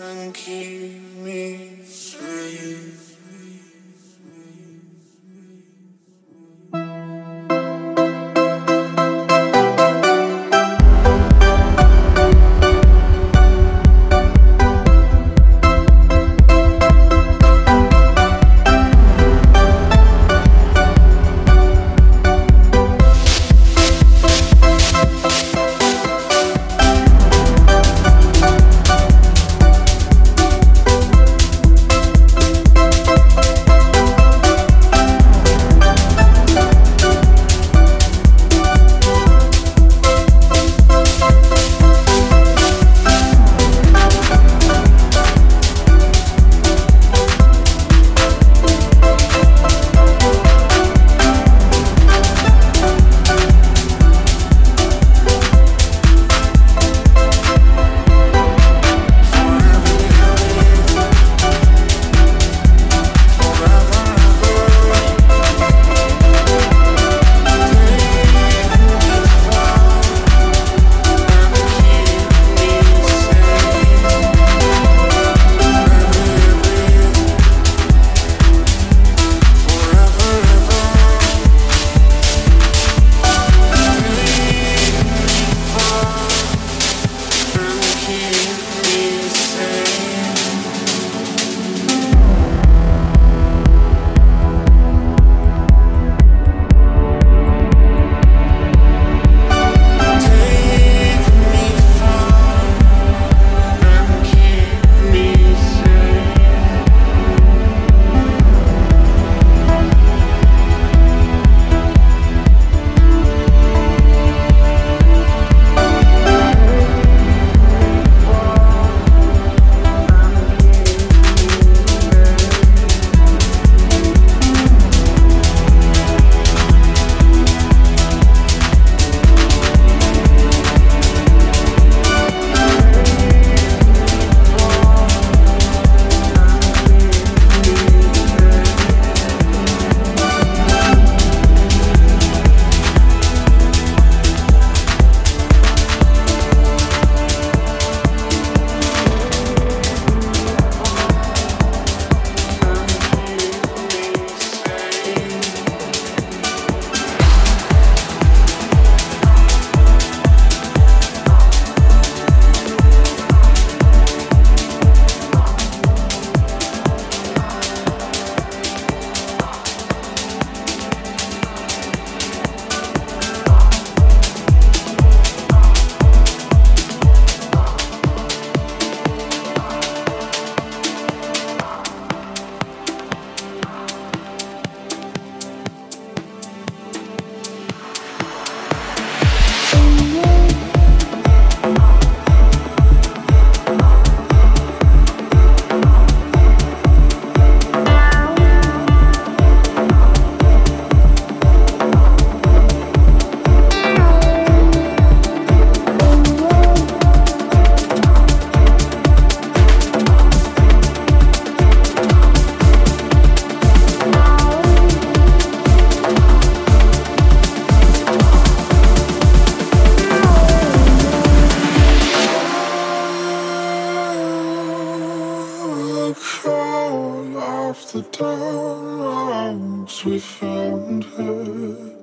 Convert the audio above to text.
and keep me. call after dogs, we found her.